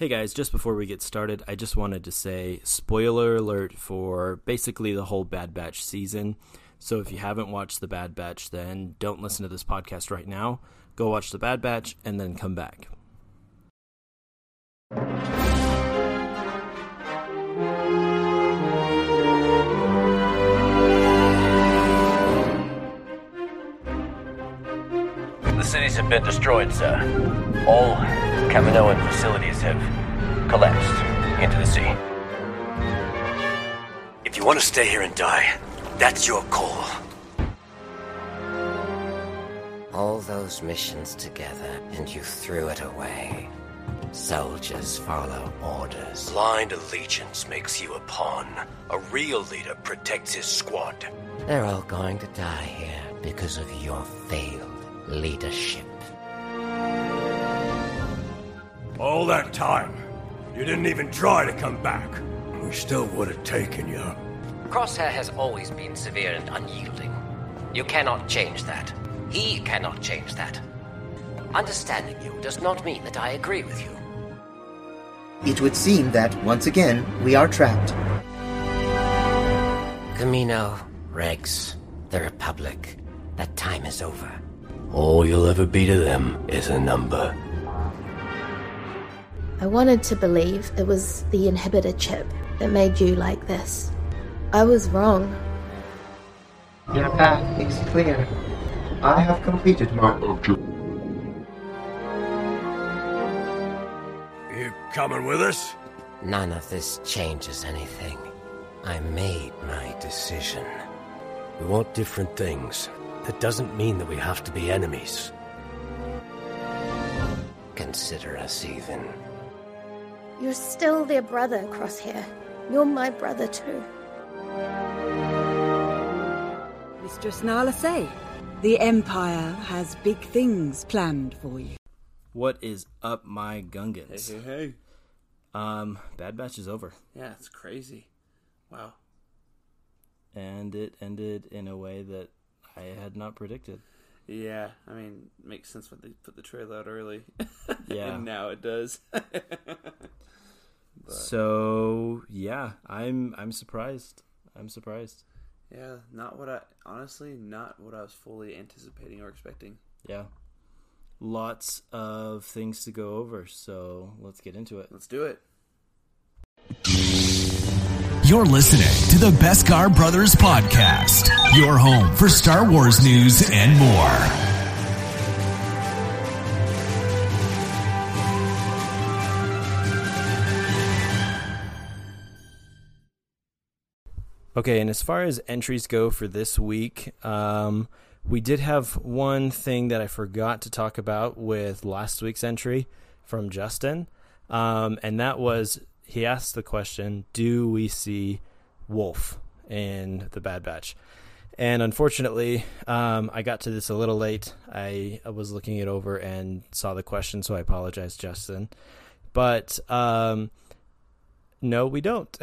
Hey guys, just before we get started, I just wanted to say spoiler alert for basically the whole Bad Batch season. So if you haven't watched The Bad Batch, then don't listen to this podcast right now. Go watch The Bad Batch and then come back. The cities have been destroyed, sir. All Kaminoan facilities have collapsed into the sea. If you want to stay here and die, that's your call. All those missions together, and you threw it away. Soldiers follow orders. Blind allegiance makes you a pawn. A real leader protects his squad. They're all going to die here because of your failed leadership. All that time, you didn't even try to come back. We still would have taken you. Crosshair has always been severe and unyielding. You cannot change that. He cannot change that. Understanding you does not mean that I agree with you. It would seem that, once again, we are trapped. Kamino, Rex, the Republic. That time is over. All you'll ever be to them is a number. I wanted to believe it was the inhibitor chip that made you like this. I was wrong. Your path is clear. I have completed my objective. You coming with us? None of this changes anything. I made my decision. We want different things. That doesn't mean that we have to be enemies. Consider us even. You're still their brother, Crosshair. You're my brother too. Mistress Nala Se, the Empire has big things planned for you. What is up, my Gungans? Hey, hey, hey. Um, Bad Batch is over, Yeah, it's crazy. Wow. and it ended in a way that I had not predicted. Yeah, I mean, makes sense when they put the trailer out early. Yeah. and now it does. So yeah, I'm I'm surprised. I'm surprised. yeah, not what I honestly not what I was fully anticipating or expecting. Yeah, lots of things to go over. So let's get into it. Let's do it. You're listening to the Best Beskar Brothers Podcast, your home for Star Wars news and more. Okay, and as far as entries go for this week, um, we did have one thing that I forgot to talk about with last week's entry from Justin, um, and that was he asked the question, "Do we see Wolf in the Bad Batch?" And unfortunately, um, I got to this a little late. I, I was looking it over and saw the question, so I apologize, Justin. But um, no, we don't.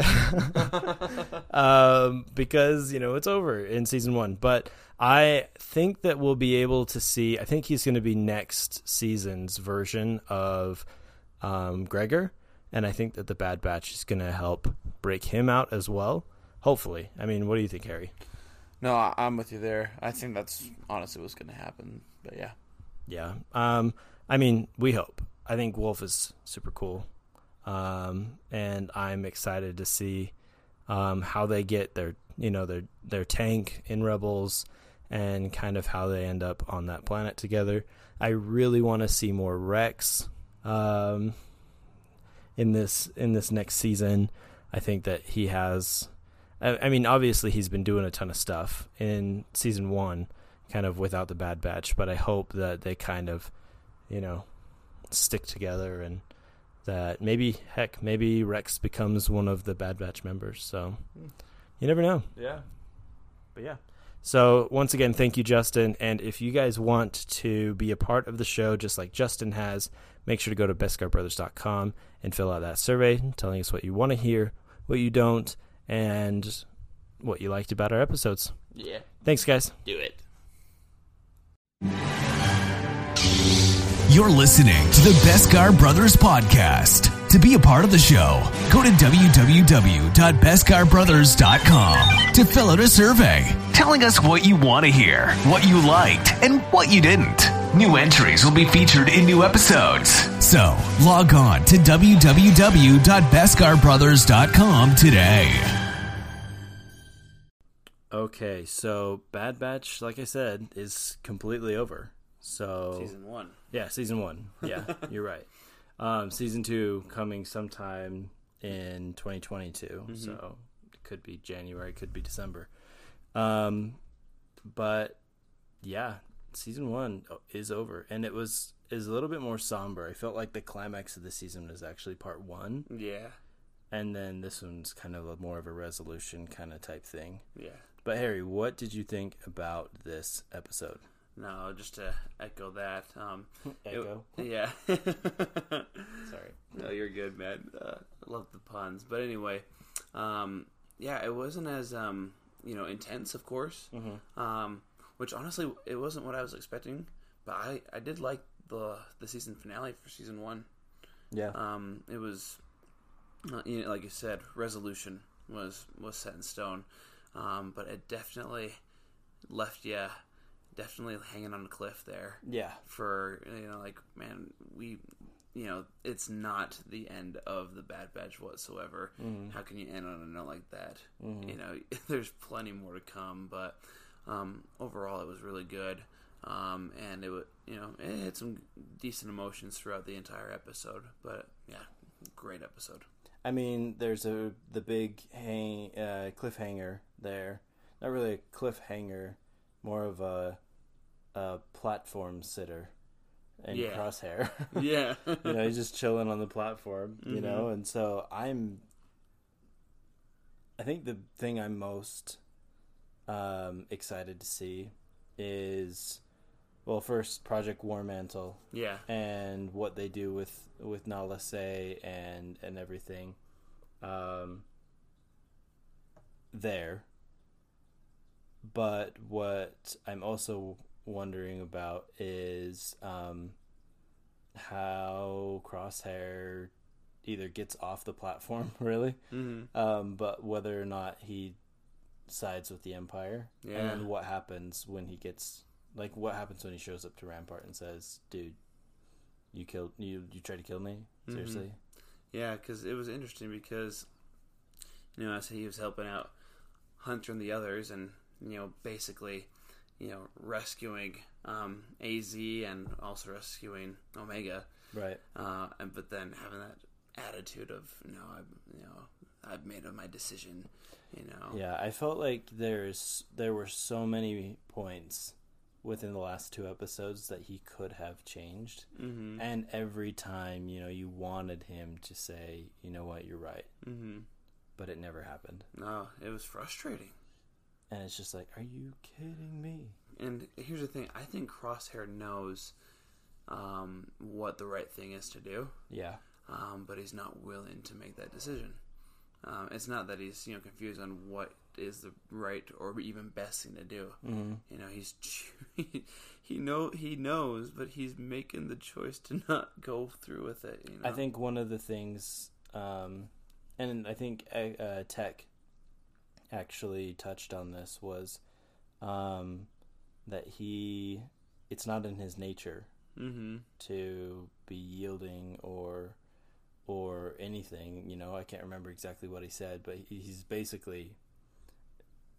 um, because, you know, it's over in season one. But I think that we'll be able to see, I think he's going to be next season's version of um, Gregor. And I think that the Bad Batch is going to help break him out as well. Hopefully. I mean, what do you think, Harry? No, I- I'm with you there. I think that's honestly what's going to happen. But yeah, Yeah. Um, I mean, we hope. I think Wolf is super cool. Um, and I'm excited to see um, how they get their, you know, their their tank in Rebels, and kind of how they end up on that planet together. I really want to see more Rex um, in this in this next season. I think that he has. I, I mean, obviously, he's been doing a ton of stuff in season one, kind of without the Bad Batch. But I hope that they kind of, you know, stick together and that maybe heck maybe Rex becomes one of the Bad Batch members. So you never know. yeah. But yeah. So once again, thank you, Justin. And if you guys want to be a part of the show, just like Justin has, make sure to go to beskarbrothers.com and fill out that survey telling us what you want to hear, what you don't, and what you liked about our episodes. Yeah. Thanks, guys. Do it. You're listening to the Beskar Brothers Podcast. To to be a part of the show. Go to www.beskarbrothers.com to fill out a survey telling us what you want to hear, what you liked, and what you didn't. New entries will be featured in new episodes. So log on to www.beskarbrothers.com today. Okay, so Bad Batch, like I said, is completely over. So Season one. Yeah, season one. Yeah, you're right. Um, season two coming sometime in 2022. Mhm. So it could be January, could be December. Um, but yeah, season one is over, and it was is a little bit more somber. I felt like the climax of the season was actually part one. Yeah. And then this one's kind of a, more of a resolution kind of type thing. Yeah. But Harry, what did you think about this episode? No, just to echo that. Um, it- Echo? yeah. Sorry. No, you're good, man. Uh, I love the puns. But anyway, um, yeah, it wasn't as um, you know intense, of course. Mhm. Um, which honestly, it wasn't what I was expecting. But I, I did like the the season finale for season one. Yeah. Um, it was, uh, you know, like you said, resolution was was set in stone. Um, but it definitely left you definitely hanging on a cliff there. Yeah. For you know, like man, we, you know, it's not the end of the Bad Batch whatsoever. Mhm. How can you end on a note like that? Mhm. You know, there's plenty more to come, but um, overall, it was really good. Um, and it would, you know, it had some decent emotions throughout the entire episode. But yeah, great episode. I mean, there's a the big hang uh, cliffhanger there. Not really a cliffhanger, more of a a platform sitter and Yeah. crosshair. Yeah. you know, he's just chilling on the platform. You Mhm. know, and so I'm. I think the thing I'm most um, excited to see is, well, first Project War Mantle. Yeah. and what they do with with Nala Se and and everything um there but what I'm also wondering about is um how Crosshair either gets off the platform really Mhm. um but whether or not he sides with the empire Yeah. and what happens when he gets like what happens when he shows up to Rampart and says dude you killed you you tried to kill me Mhm. seriously Yeah, because it was interesting because, you know, as he was helping out Hunter and the others, and you know, basically, you know, rescuing um, Az and also rescuing Omega, Right. Uh, and but then having that attitude of, you know, I, you know, I've made my decision, you know. Yeah, I felt like there's there were so many points within the last two episodes that he could have changed, Mhm. and every time you know you wanted him to say, you know what, you're right, Mhm. but it never happened, No, it was frustrating. and it's just like, are you kidding me? And here's the thing: I think Crosshair knows um, what the right thing is to do. Yeah. Um, but he's not willing to make that decision. Um, it's not that he's you know confused on what is the right or even best thing to do. Mhm. You know, he's he know he knows, but he's making the choice to not go through with it. You know, I think one of the things, um, and I think uh, uh, Tech actually touched on this was um, that he, it's not in his nature Mhm. to be yielding or or anything. You know, I can't remember exactly what he said, but he's basically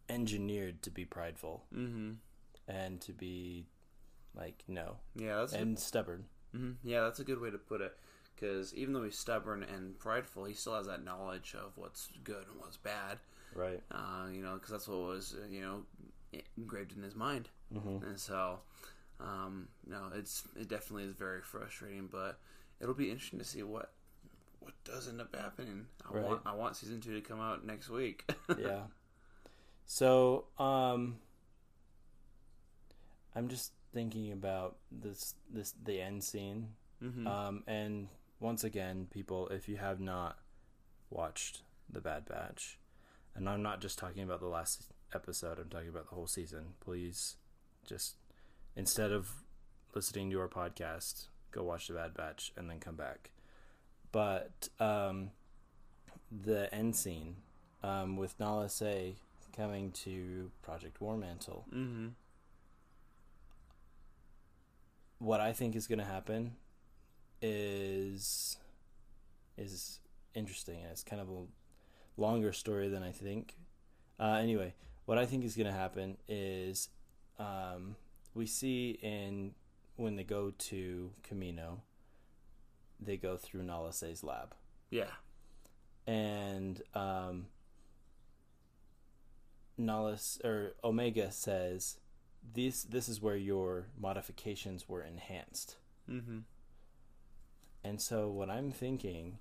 engineered to be prideful Mhm. and to be like no, Yeah, that's and good- stubborn. hmm Yeah, that's a good way to put it. Because even though he's stubborn and prideful, he still has that knowledge of what's good and what's bad. Right. Uh, you know, because that's what was you know engraved in his mind. Mhm. And so, um, no, it's it definitely is very frustrating. But it'll be interesting to see what what does end up happening. I Right. want I want season two to come out next week. yeah. So, um, I'm just thinking about this, this the end scene, Mhm. um, and once again, people, if you have not watched The Bad Batch, and I'm not just talking about the last episode, I'm talking about the whole season. Please, just instead of listening to our podcast, go watch The Bad Batch and then come back. But um, the end scene um, with Nala Se coming to Project War Mantle. Mm-hmm. What I think is going to happen is is interesting, and it's kind of a longer story than I think. Uh, anyway, what I think is going to happen is um, we see in when they go to Kamino, they go through Nala Se's lab. Yeah. And um, or Omega says this this is where your modifications were enhanced. Mm-hmm. And so what I'm thinking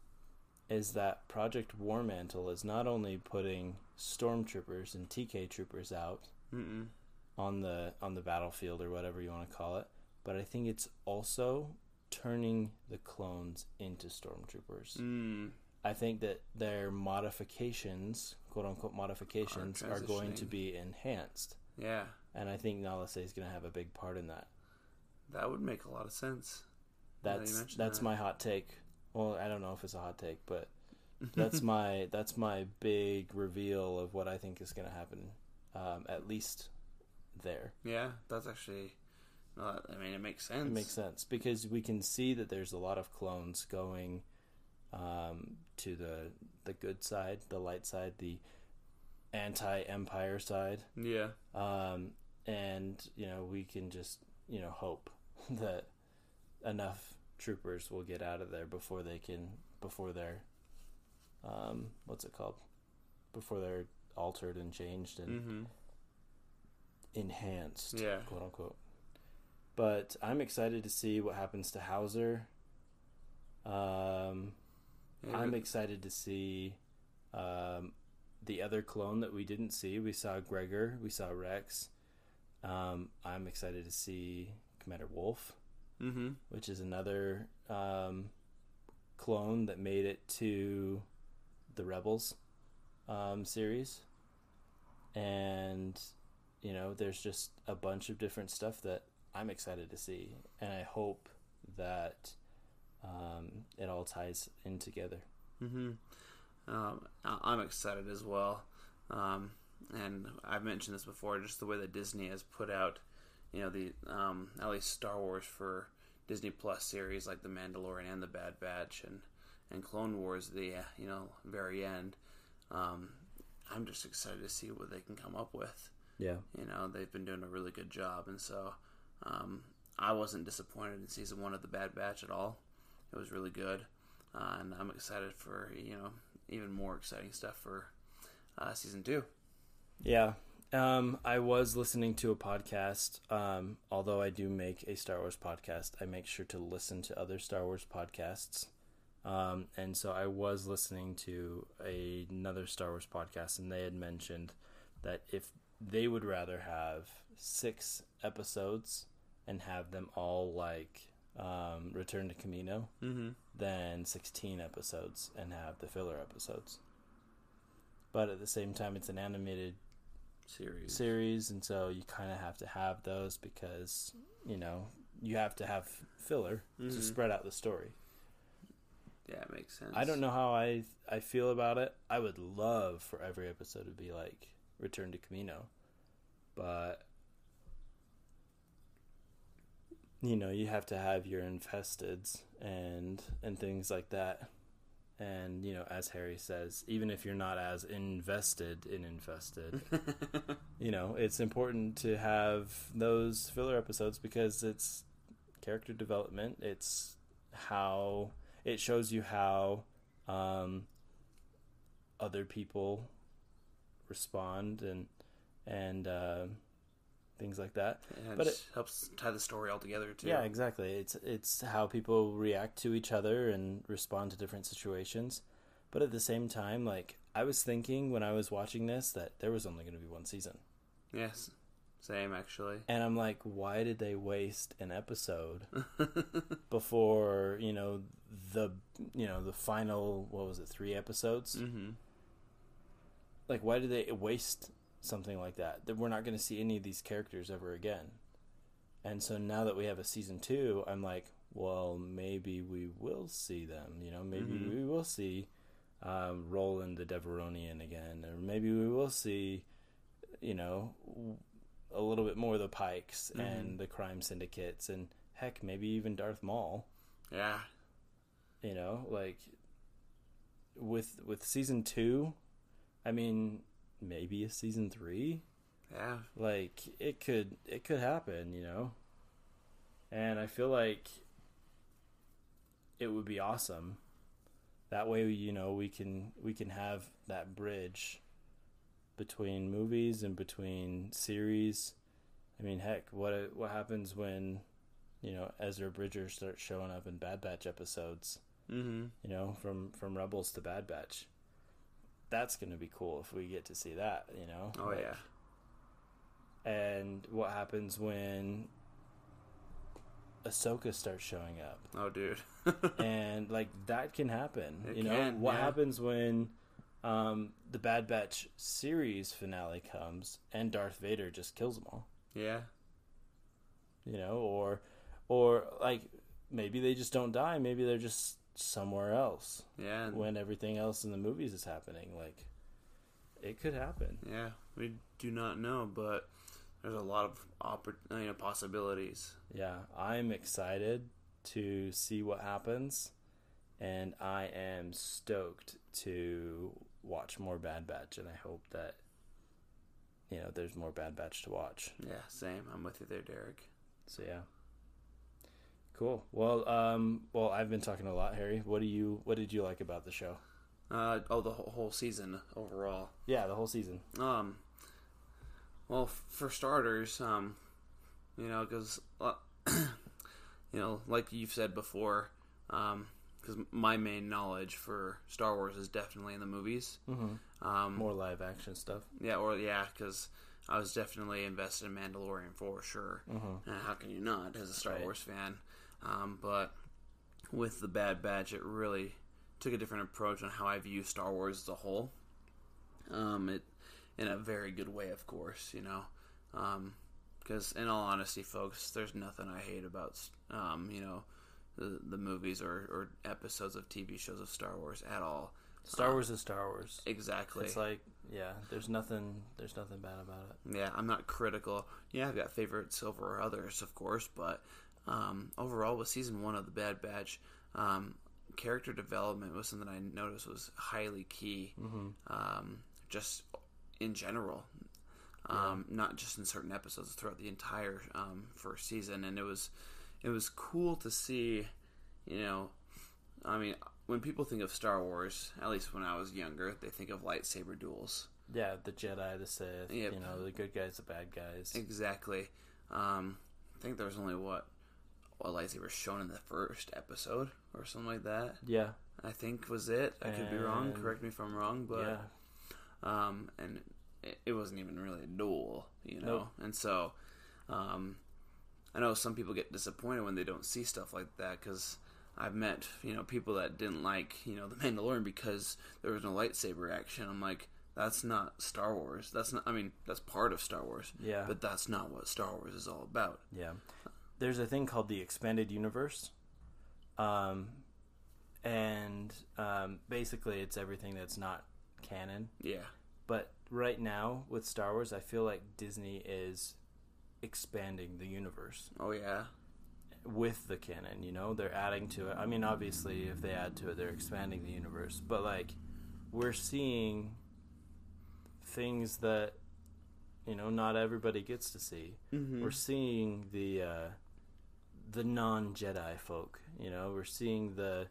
is that Project War Mantle is not only putting stormtroopers and TK troopers out Mm-mm. on the on the battlefield or whatever you want to call it, but I think it's also turning the clones into stormtroopers. Mm. I think that their modifications, quote unquote modifications, Are are, going to be enhanced. Yeah. And I think Nala Se is going to have a big part in that. That would make a lot of sense. That's that's that. my hot take. Well, I don't know if it's a hot take, but that's my that's my big reveal of what I think is going to happen. Um, at least there. Yeah, that's actually. Uh, I mean, it makes sense. It makes sense because we can see that there's a lot of clones going um, to the the good side, the light side, the anti-empire side. Yeah. Um, and you know we can just you know hope that enough troopers will get out of there before they can before they're um, what's it called before they're altered and changed and Mm-hmm. enhanced, Yeah. quote unquote. But I'm excited to see what happens to Howzer. Um, I'm excited to see um, the other clone that we didn't see. We saw Gregor, we saw Rex. Um, I'm excited to see Commander Wolf, Mm-hmm. which is another um, clone that made it to the Rebels um, series. And, you know, there's just a bunch of different stuff that I'm excited to see. And I hope that um, it all ties in together. Mm-hmm. Um, I'm excited as well. Um, and I've mentioned this before, just the way that Disney has put out, you know, the um, at least Star Wars for Disney Plus series like The Mandalorian and The Bad Batch and and Clone Wars, the you know very end. Um, I'm just excited to see what they can come up with. Yeah. You know, they've been doing a really good job, and so um, I wasn't disappointed in season one of The Bad Batch at all. It was really good, uh, and I'm excited for you know even more exciting stuff for uh, season two. Yeah. Um, I was listening to a podcast. Um, although I do make a Star Wars podcast, I make sure to listen to other Star Wars podcasts. Um, and so I was listening to a, another Star Wars podcast, and they had mentioned that if they would rather have six episodes and have them all like um, Return to Kamino Mm-hmm. than 16 episodes and have the filler episodes. But at the same time, it's an animated Series. series, and so you kind of have to have those because you know you have to have filler to Mhm. spread out the story. Yeah, it makes sense. I don't know how I I feel about it. I would love for every episode to be like Return to Kamino, but you know you have to have your infesteds and and things like that. And you know, as Harry says, even if you're not as invested in infested, you know, it's important to have those filler episodes because it's character development. It's how it shows you how um, other people respond and and uh, things like that. And it but just helps tie the story all together too. yeah, exactly. It's it's how people react to each other and respond to different situations. But at the same time, like I was thinking when I was watching this that there was only going to be one season. Yes. Same actually. And I'm like, why did they waste an episode before, you know, the you know, the final what was it, 3 episodes? Mm-hmm. Like why did they waste something like that? That we're not going to see any of these characters ever again. And so now that we have a season 2, I'm like, well, maybe we will see them. You know, maybe Mhm. we will see um, Roland the Devaronian again, or maybe we will see, you know, a little bit more of the Pikes Mhm. and the crime syndicates, and heck, maybe even Darth Maul. Yeah. You know, like with with season two, I mean, maybe a season three. Yeah. Like it could it could happen, you know. And I feel like it would be awesome. That way, you know, we can we can have that bridge between movies and between series. I mean, heck, what what happens when you know Ezra Bridger starts showing up in Bad Batch episodes? Mm-hmm. You know, from from Rebels to Bad Batch. That's going to be cool if we get to see that. You know. Oh Like, yeah. and what happens when Ahsoka starts showing up. Oh, dude. and like that can happen. It you know can, what yeah. happens when um, the Bad Batch series finale comes and Darth Vader just kills them all. Yeah. You know, or or like maybe they just don't die. Maybe they're just somewhere else. Yeah. When everything else in the movies is happening, like it could happen. Yeah. We do not know, but there's a lot of oppor- you know, possibilities. Yeah, I'm excited to see what happens, and I am stoked to watch more Bad Batch, and I hope that you know there's more Bad Batch to watch. Yeah, same. I'm with you there, Derek. So yeah, cool. Well, um, well, I've been talking a lot, Harry. What do you? What did you like about the show? Uh, oh, the whole season overall. Yeah, the whole season. Um, well, for starters, um, you know, because uh, you know, like you've said before, um, because my main knowledge for Star Wars is definitely in the movies. Mm-hmm. Um, More live action stuff. yeah, or yeah, because I was definitely invested in Mandalorian for sure. Mhm. And how can you not as a Star Right. Wars fan? Um, but with the Bad Batch, it really took a different approach on how I view Star Wars as a whole. Um, it in a very good way, of course, you know. Because in all honesty, folks, there's nothing I hate about um, you know the the movies or, or episodes of TV shows of Star Wars at all. Star Um, Wars is Star Wars. Exactly. It's like yeah, there's nothing. There's nothing bad about it. Yeah, I'm not critical. Yeah, I've got favorites over others, of course, but um, overall, with season one of the Bad Batch, um, character development was something I noticed was highly key. Mhm. Um, just in general, um, not just in certain episodes, throughout the entire um, first season, and it was it was cool to see. You know, I mean, when people think of Star Wars, at least when I was younger, they think of lightsaber duels. Yeah, the Jedi, the Sith. Yep. You know, the good guys, the bad guys. Exactly. Um, I think there was only what a lightsaber shown in the first episode or something like that. Yeah. I think was it. I could be wrong. And- Correct me if I'm wrong, but Yeah. um, and it, it wasn't even really a duel, you know. Nope. And so, um, I know some people get disappointed when they don't see stuff like that because I've met you know people that didn't like you know the Mandalorian because there was no lightsaber action. I'm like. That's not Star Wars. That's not. I mean, that's part of Star Wars. Yeah. But that's not what Star Wars is all about. Yeah. There's a thing called the expanded universe. Um and um basically it's everything that's not canon. Yeah. But right now with Star Wars, I feel like Disney is expanding the universe Oh yeah. with the canon, you know? They're adding to it. I mean, obviously if they add to it, they're expanding the universe, but like we're seeing things that you know not everybody gets to see. Mhm. We're seeing the uh, the non Jedi folk. You know, we're seeing the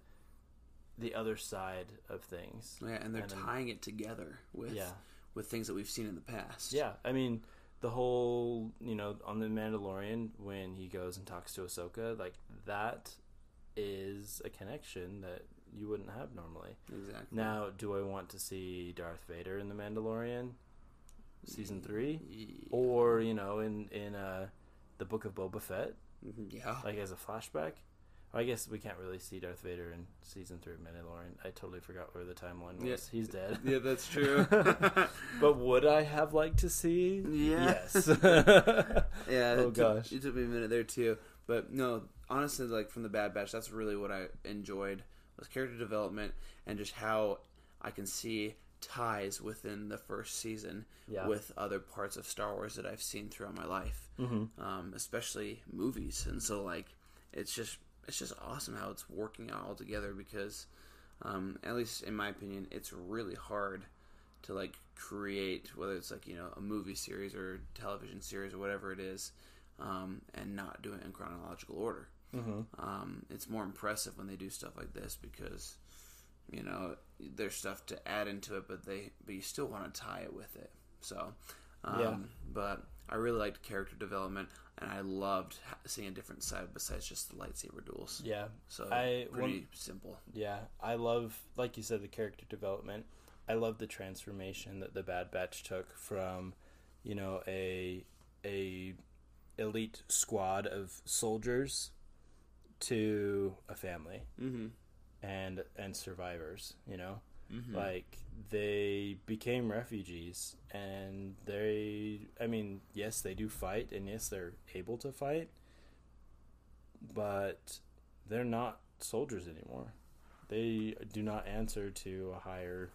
the other side of things. Yeah, and they're then- tying it together with Yeah. with things that we've seen in the past. Yeah, I mean the whole you know on the Mandalorian when he goes and talks to Ahsoka, like that is a connection that you wouldn't have normally. Exactly. Now, do I want to see Darth Vader in the Mandalorian season three, or you know in in uh, the Book of Boba Fett? Mm-hmm. Yeah. like as a flashback. I guess we can't really see Darth Vader in season three of Mandalorian. I totally forgot where the timeline was. Yeah. He's dead. Yeah, that's true. but would I have liked to see? Yeah. Yes. yeah. oh it took, gosh. it took me a minute there too, but no. honestly, like from the Bad Batch, that's really what I enjoyed was character development and just how I can see ties within the first season Yeah. with other parts of Star Wars that I've seen throughout my life, Mhm. um, especially movies. And so, like, it's just it's just awesome how it's working out all together because, um, at least in my opinion, it's really hard to like create whether it's like you know a movie series or television series or whatever it is, um, and not do it in chronological order. Mhm. Um, it's more impressive when they do stuff like this because you know there's stuff to add into it, but they but you still want to tie it with it. So, um, Yeah. But I really liked character development, and I loved seeing a different side besides just the lightsaber duels. Yeah. So I- pretty one- simple. Yeah, I love, like you said, the character development. I love the transformation that the Bad Batch took from, you know, a a elite squad of soldiers to a family Mhm. And and survivors. You know, Mhm. like they became refugees, and they. I mean, yes, they do fight, and yes, they're able to fight, but they're not soldiers anymore. They do not answer to a higher,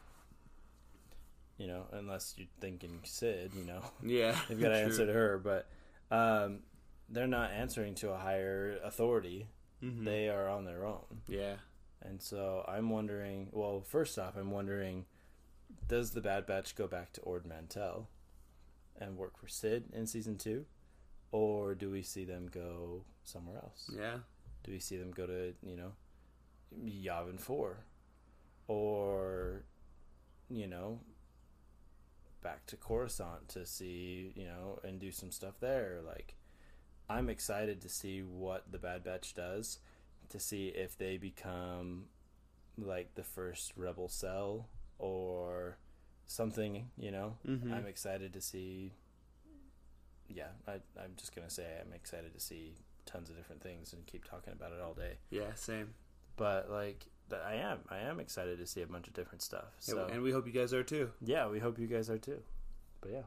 you know, unless you're thinking Cid, you know. Yeah, they've got to true. answer to her, but um, they're not answering to a higher authority. Mhm. They are on their own. Yeah. And so I'm wondering. Well, first off, I'm wondering, does the Bad Batch go back to Ord Mantell and work for Cid in season two, or do we see them go somewhere else? Yeah. Do we see them go to you know Yavin Four, or you know back to Coruscant to see you know and do some stuff there? Like, I'm excited to see what the Bad Batch does, to see if they become like the first rebel cell or something. You know, Mhm. I'm excited to see. Yeah, I, I'm just gonna say I'm excited to see tons of different things and keep talking about it all day. Yeah, same. But like, I am, I am excited to see a bunch of different stuff. Yeah, and we hope you guys are too. yeah, we hope you guys are too. But yeah.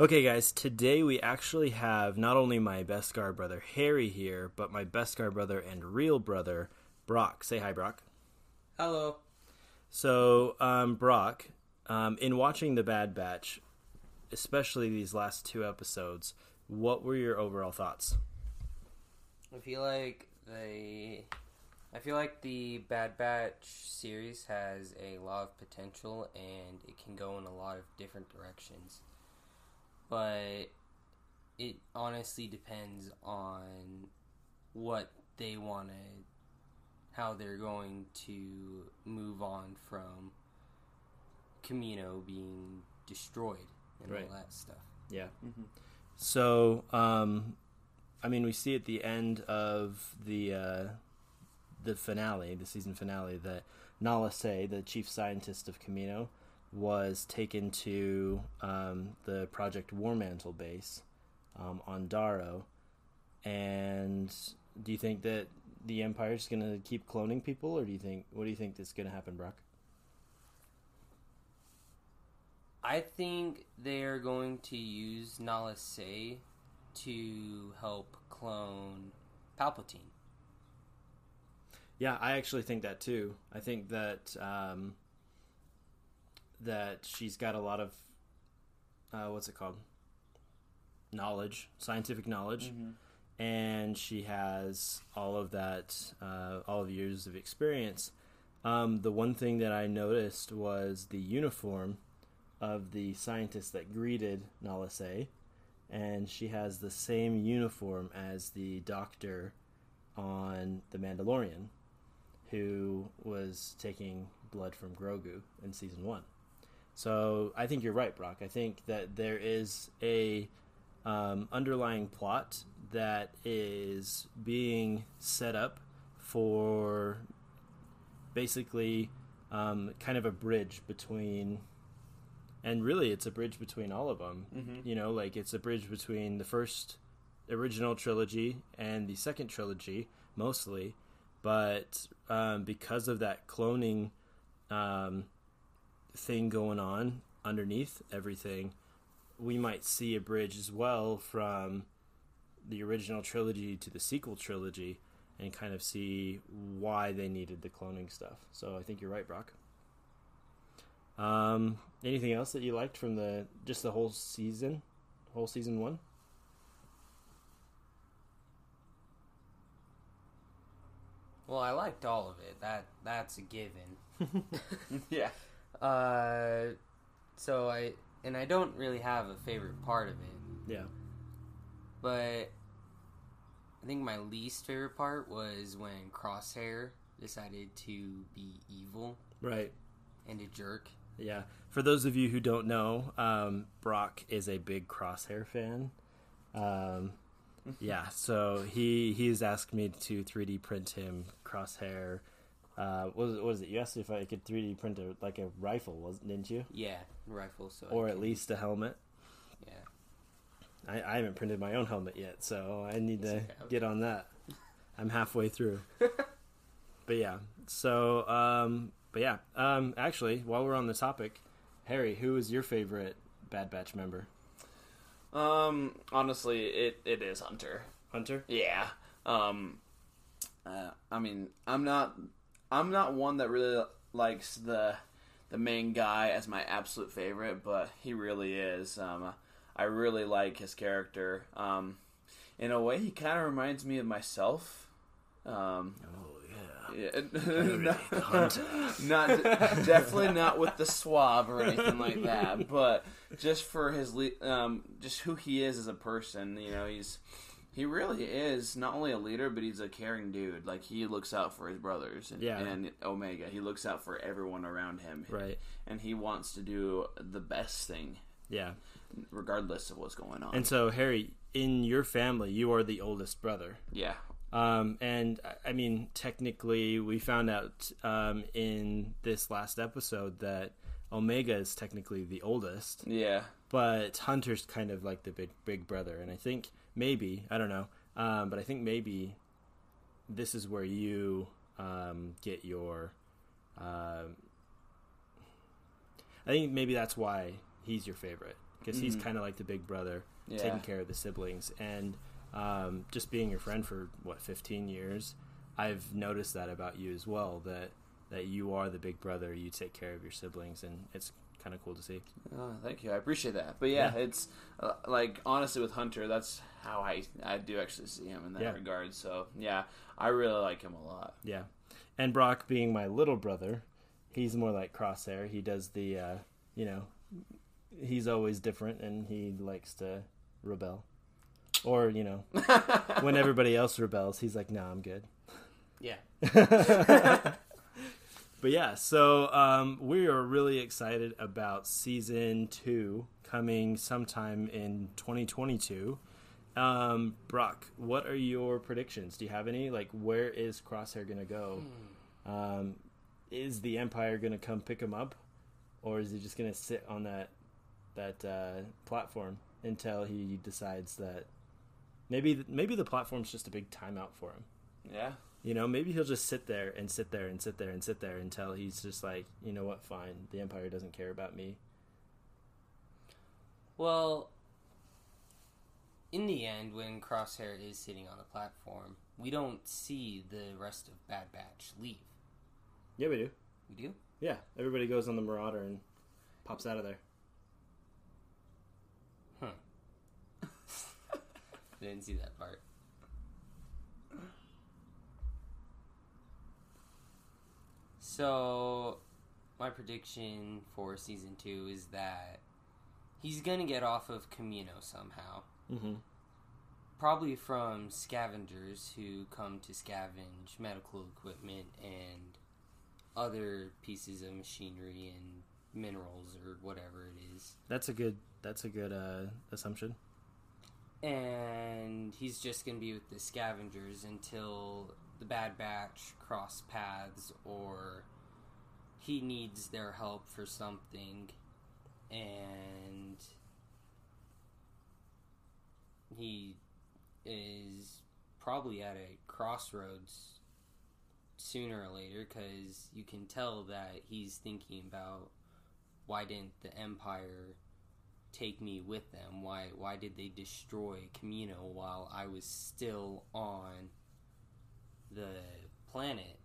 Okay, guys, today we actually have not only my Beskar brother Harry here, but my Beskar brother and real brother Brock. Say hi, Brock. Hello. So, um, Brock, um, in watching The Bad Batch, especially these last two episodes, what were your overall thoughts? I feel like they. I feel like the Bad Batch series has a lot of potential and it can go in a lot of different directions. But it honestly depends on what they want to. how they're going to move on from Kamino being destroyed and Right. all that stuff. Yeah. So, um, I mean, we see at the end of the uh, the finale, the season finale, that Nala Se, the chief scientist of Kamino, was taken to um, the Project Warmantle base um, on Daro. And do you think that the Empire is going to keep cloning people, or do you think what do you think is going to happen, Brock? I think they're going to use Nala Se to help clone Palpatine. Yeah, I actually think that too. I think that um, that she's got a lot of uh, what's it called knowledge, scientific knowledge, and she has all of that, uh, all of years of experience. Um, the one thing that I noticed was the uniform of the scientist that greeted Nala Se, and she has the same uniform as the doctor on The Mandalorian, who was taking blood from Grogu in season one. So I think you're right, Brock. I think that there is a um, underlying plot that is being set up for basically um, kind of a bridge between and really it's a bridge between all of them Mhm. you know like it's a bridge between the first original trilogy and the second trilogy mostly but um, because of that cloning um, thing going on underneath everything we might see a bridge as well from the original trilogy to the sequel trilogy and kind of see why they needed the cloning stuff. So I think you're right, Brock. Um, anything else that you liked from the just the whole season, whole season one? Well, I liked all of it. That that's a given. yeah. Uh, so I and I don't really have a favorite part of it. Yeah. But I think my least favorite part was when Crosshair decided to be evil. Right. And a jerk. Yeah. For those of you who don't know, um, Brock is a big Crosshair fan. Um, yeah, so he he's asked me to 3D print him Crosshair. Uh, what, was, what is it? You asked if I could 3D print a, like a rifle, wasn't didn't you? Yeah, rifle. So or at least a helmet. Yeah. I, I haven't printed my own helmet yet, so I need to get on that. I'm halfway through. but yeah, so um, but yeah, um, actually, while we're on the topic, Harry, who is your favorite Bad Batch member? Um, honestly, it, it is Hunter. Hunter? Yeah. Um, uh, I mean, I'm not, I'm not one that really likes the, the main guy as my absolute favorite, but he really is. Um, I really like his character. Um, in a way, he kind of reminds me of myself. Um, oh yeah, not, not definitely not with the suave or anything like that, but just for his um, just who he is as a person. You know, he's he really is not only a leader, but he's a caring dude. Like he looks out for his brothers and, Yeah. and Omega. He looks out for everyone around him, Right. And he wants to do the best thing, Yeah. regardless of what's going on. And so, Harry, in your family, you are the oldest brother. yeah, Um, and I- I mean, technically, we found out um, in this last episode that Omega is technically the oldest, yeah, but Hunter's kind of like the big big brother. And I think maybe I don't know, um, but I think maybe this is where you um, get your. Um, I think maybe that's why he's your favorite because he's Mhm. kind of like the big brother, Yeah. taking care of the siblings, and um, just being your friend for what fifteen years. I've noticed that about you as well that that you are the big brother. You take care of your siblings, and it's kind of cool to see. Oh, thank you. I appreciate that. But yeah, Yeah. it's uh, like honestly with Hunter, that's how I I do actually see him in that Yeah. regard. So yeah, I really like him a lot. Yeah, and Brock being my little brother, he's more like Crosshair. He does the, uh, you know, he's always different, and he likes to rebel, or you know, when everybody else rebels, he's like, "No, I'm good." Yeah. But yeah, so um, we are really excited about season two coming sometime in 2022. Um, Brock, what are your predictions? Do you have any? Like, where is Crosshair going to go? Um, is the Empire going to come pick him up, or is he just going to sit on that that uh, platform until he decides that maybe maybe the platform's just a big timeout for him? Yeah. You know, maybe he'll just sit there and sit there and sit there and sit there until he's just like, you know what, fine. The Empire doesn't care about me. Well, in the end, when Crosshair is sitting on the platform, we don't see the rest of Bad Batch leave. Yeah, we do. We do? Yeah, everybody goes on the Marauder and pops out of there. Huh. Didn't see that part. So, my prediction for season two is that he's gonna get off of Kamino somehow. Mm-hmm. Probably from scavengers who come to scavenge medical equipment and other pieces of machinery and minerals or whatever it is. That's a good. That's a good uh, assumption. and he's just going to be with the scavengers until the Bad Batch cross paths or he needs their help for something and he is probably at a crossroads sooner or later because you can tell that he's thinking about why didn't the Empire take me with them? Why why did they destroy Kamino while I was still on the planet?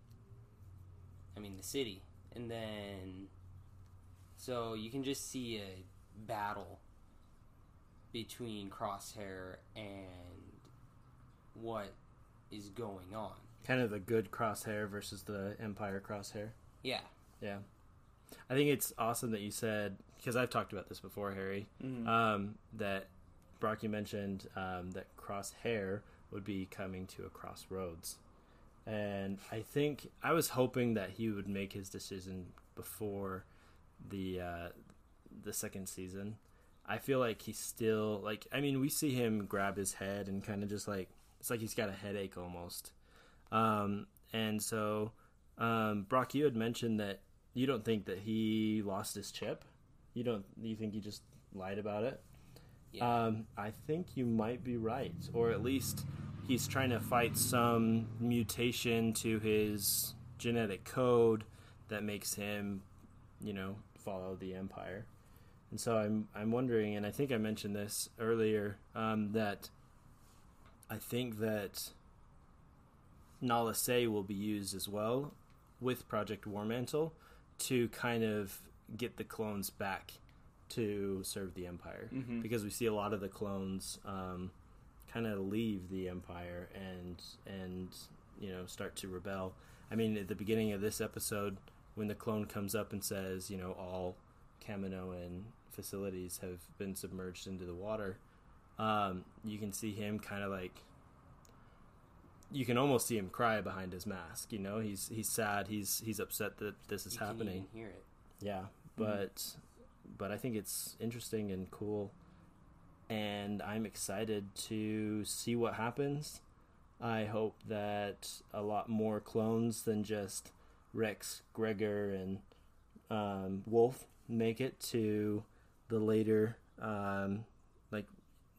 I mean the city. And then so you can just see a battle between Crosshair and what is going on. Kind of the good crosshair versus the Empire crosshair. Yeah. Yeah. I think it's awesome that you said because I've talked about this before, Harry. Mhm. Um, that Brock, you mentioned um, that Crosshair would be coming to a crossroads, and I think I was hoping that he would make his decision before the uh, the second season. I feel like he's still like I mean we see him grab his head and kind of just like it's like he's got a headache almost. Um, and so um, Brock, you had mentioned that you don't think that he lost his chip. You don't. You think he just lied about it. Um, I think you might be right, or at least he's trying to fight some mutation to his genetic code that makes him, you know, follow the empire. And so I'm I'm wondering, and I think I mentioned this earlier, um, that I think that Nala Se will be used as well with Project Warmantle to kind of get the clones back to serve the Empire Mhm. because we see a lot of the clones um, kind of leave the Empire and and you know start to rebel. I mean, at the beginning of this episode, when the clone comes up and says, you know, all Kaminoan facilities have been submerged into the water, um, you can see him kind of like you can almost see him cry behind his mask. You know, he's he's sad. He's he's upset that this is You can happening. hear it. Yeah, but but I think it's interesting and cool, and I'm excited to see what happens. I hope that a lot more clones than just Rex, Gregor, and um, Wolffe make it to the later, um, like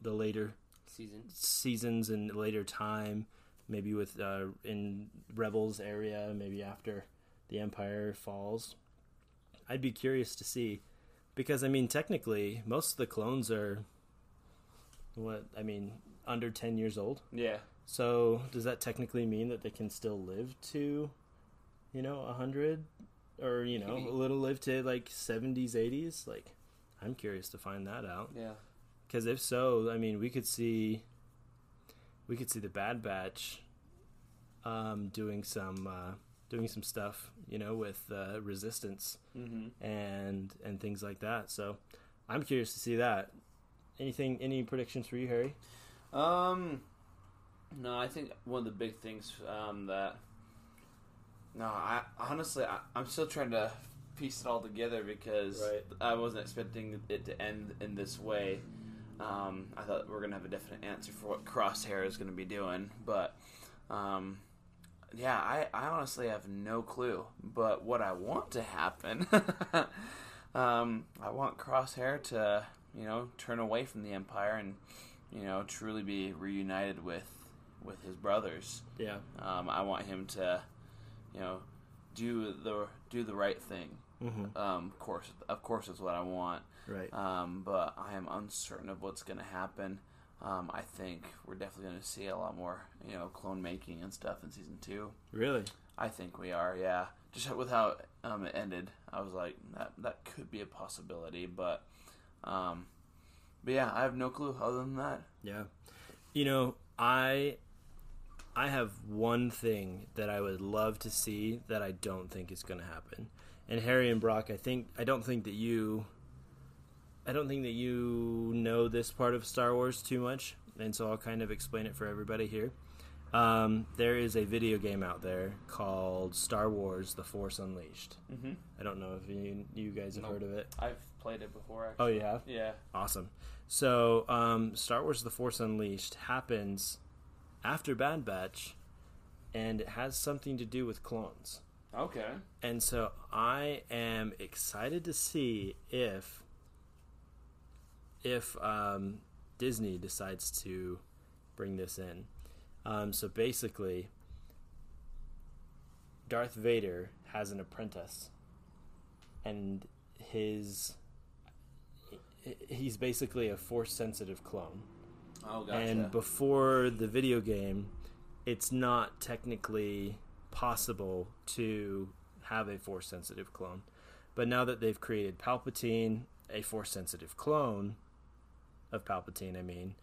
the later Season. seasons and later time. Maybe with uh, in Rebels area, maybe after the Empire falls. I'd be curious to see because I mean technically most of the clones are what I mean under 10 years old. Yeah. So does that technically mean that they can still live to you know a 100 or you know a little live to like 70s 80s like I'm curious to find that out. Yeah. Cuz if so, I mean we could see we could see the Bad Batch um, doing some uh, doing some stuff, you know, with uh, resistance Mhm. and and things like that. So I'm curious to see that. Anything? Any predictions for you, Harry? Um, no, I think one of the big things um, that. No, I honestly I, I'm still trying to piece it all together because Right. I wasn't expecting it to end in this way. Um, I thought we are gonna have a definite answer for what Crosshair is gonna be doing, but um, yeah, I, I honestly have no clue. But what I want to happen, um, I want Crosshair to you know turn away from the Empire and you know truly be reunited with with his brothers. Yeah. Um, I want him to you know do the do the right thing. Mhm. Um, of course, of course, is what I want. Right. Um, but I am uncertain of what's going to happen. Um, I think we're definitely going to see a lot more, you know, clone making and stuff in season two. Really? I think we are. Yeah. Just with how um, it ended, I was like, that that could be a possibility. But, um, but yeah, I have no clue other than that. Yeah. You know, I I have one thing that I would love to see that I don't think is going to happen. And Harry and Brock, I think I don't think that you I don't think that you know this part of Star Wars too much, and so I'll kind of explain it for everybody here. Um, there is a video game out there called Star Wars: The Force Unleashed. Mhm. I don't know if you you guys have Nope. heard of it. I've played it before. Oh, you have? Yeah. Awesome. So, um, Star Wars: The Force Unleashed happens after Bad Batch, and it has something to do with clones. Okay. And so, I am excited to see if if um, Disney decides to bring this in. Um, so basically, Darth Vader has an apprentice, and his he's basically a force sensitive clone. Oh, gotcha. And before the video game, it's not technically possible to have a force sensitive clone. But now that they've created Palpatine, a force sensitive clone of Palpatine, I mean,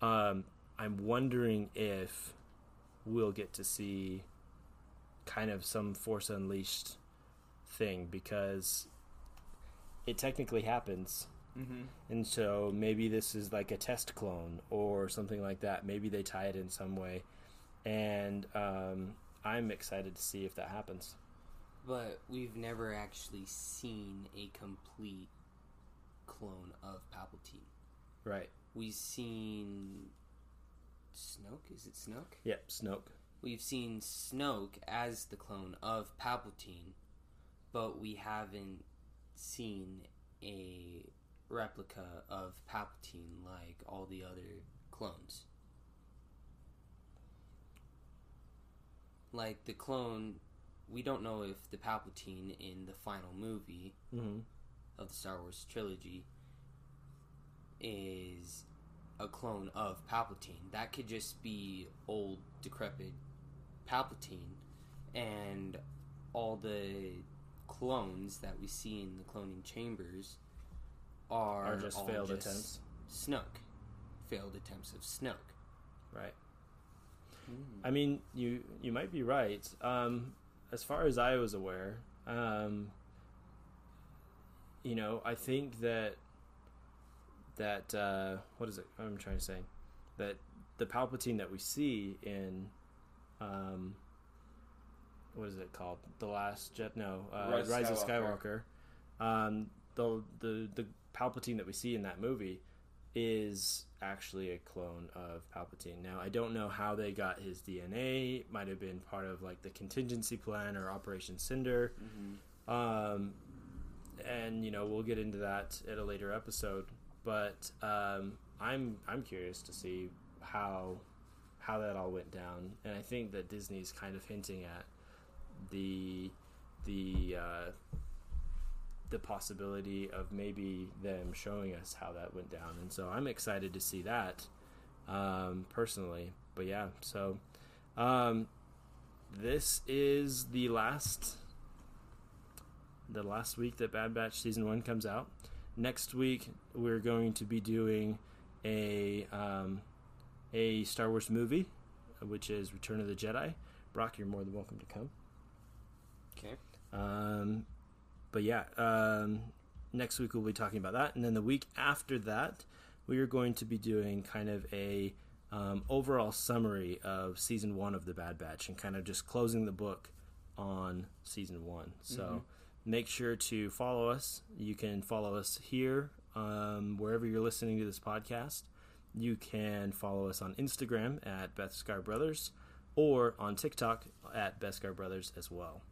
um, I'm wondering if we'll get to see kind of some Force Unleashed thing because it technically happens. Mhm. And so maybe this is like a test clone or something like that. Maybe they tie it in some way. And um, I'm excited to see if that happens. But we've never actually seen a complete clone of Palpatine. Right. We've seen Snoke. Is it Snoke? Yep, Snoke. We've seen Snoke as the clone of Palpatine, but we haven't seen a replica of Palpatine like all the other clones. Like the clone, we don't know if the Palpatine in the final movie Mhm. of the Star Wars trilogy is a clone of Palpatine. That could just be old, decrepit Palpatine, and all the clones that we see in the cloning chambers are, Are just failed just attempts. Snoke, failed attempts of Snoke. Right. I mean, you you might be right. Um, as far as I was aware, um, you know, I think that that uh, what is it? I'm trying to say? That the Palpatine that we see in um, what is it called? The Last Jet? No, uh, Rise Rise, of of Skywalker. Um, the the the Palpatine that we see in that movie is actually a clone of Palpatine. Now, I don't know how they got his DNA. It might have been part of like the contingency plan or Operation Cinder. Um, and you know, we'll get into that at a later episode. But um, I'm I'm curious to see how how that all went down, and I think that Disney's kind of hinting at the the uh, the possibility of maybe them showing us how that went down, and so I'm excited to see that um, personally. But yeah, so um, this is the last the last week that Bad Batch season one comes out. Next week we're going to be doing a um, a Star Wars movie, which is Return of the Jedi. Brock, you're more than welcome to come. Okay. Um, but yeah, um, next week we'll be talking about that, and then the week after that, we are going to be doing kind of a um, overall summary of season one of the Bad Batch, and kind of just closing the book on season one. So Mhm. Make sure to follow us. You can follow us here um, wherever you're listening to this podcast. You can follow us on Instagram at Beskar Brothers or on TikTok at Beskar Brothers as well.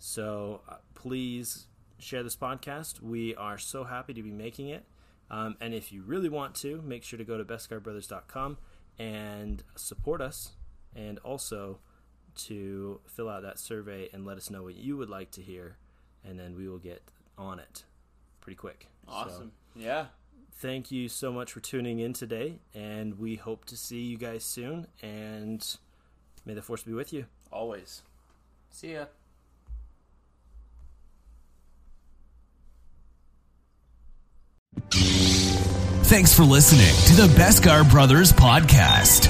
So uh, please share this podcast. We are so happy to be making it. Um, and if you really want to, make sure to go to beskarbrothers.com and support us and also to fill out that survey and let us know what you would like to hear. And then we will get on it pretty quick. So, Awesome. yeah. thank you so much for tuning in today. And we hope to see you guys soon. And may the force be with you. Always. See ya. Thanks for listening to the Beskar Brothers podcast,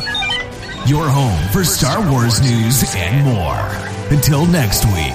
your home for Star Wars news and more. Until next week,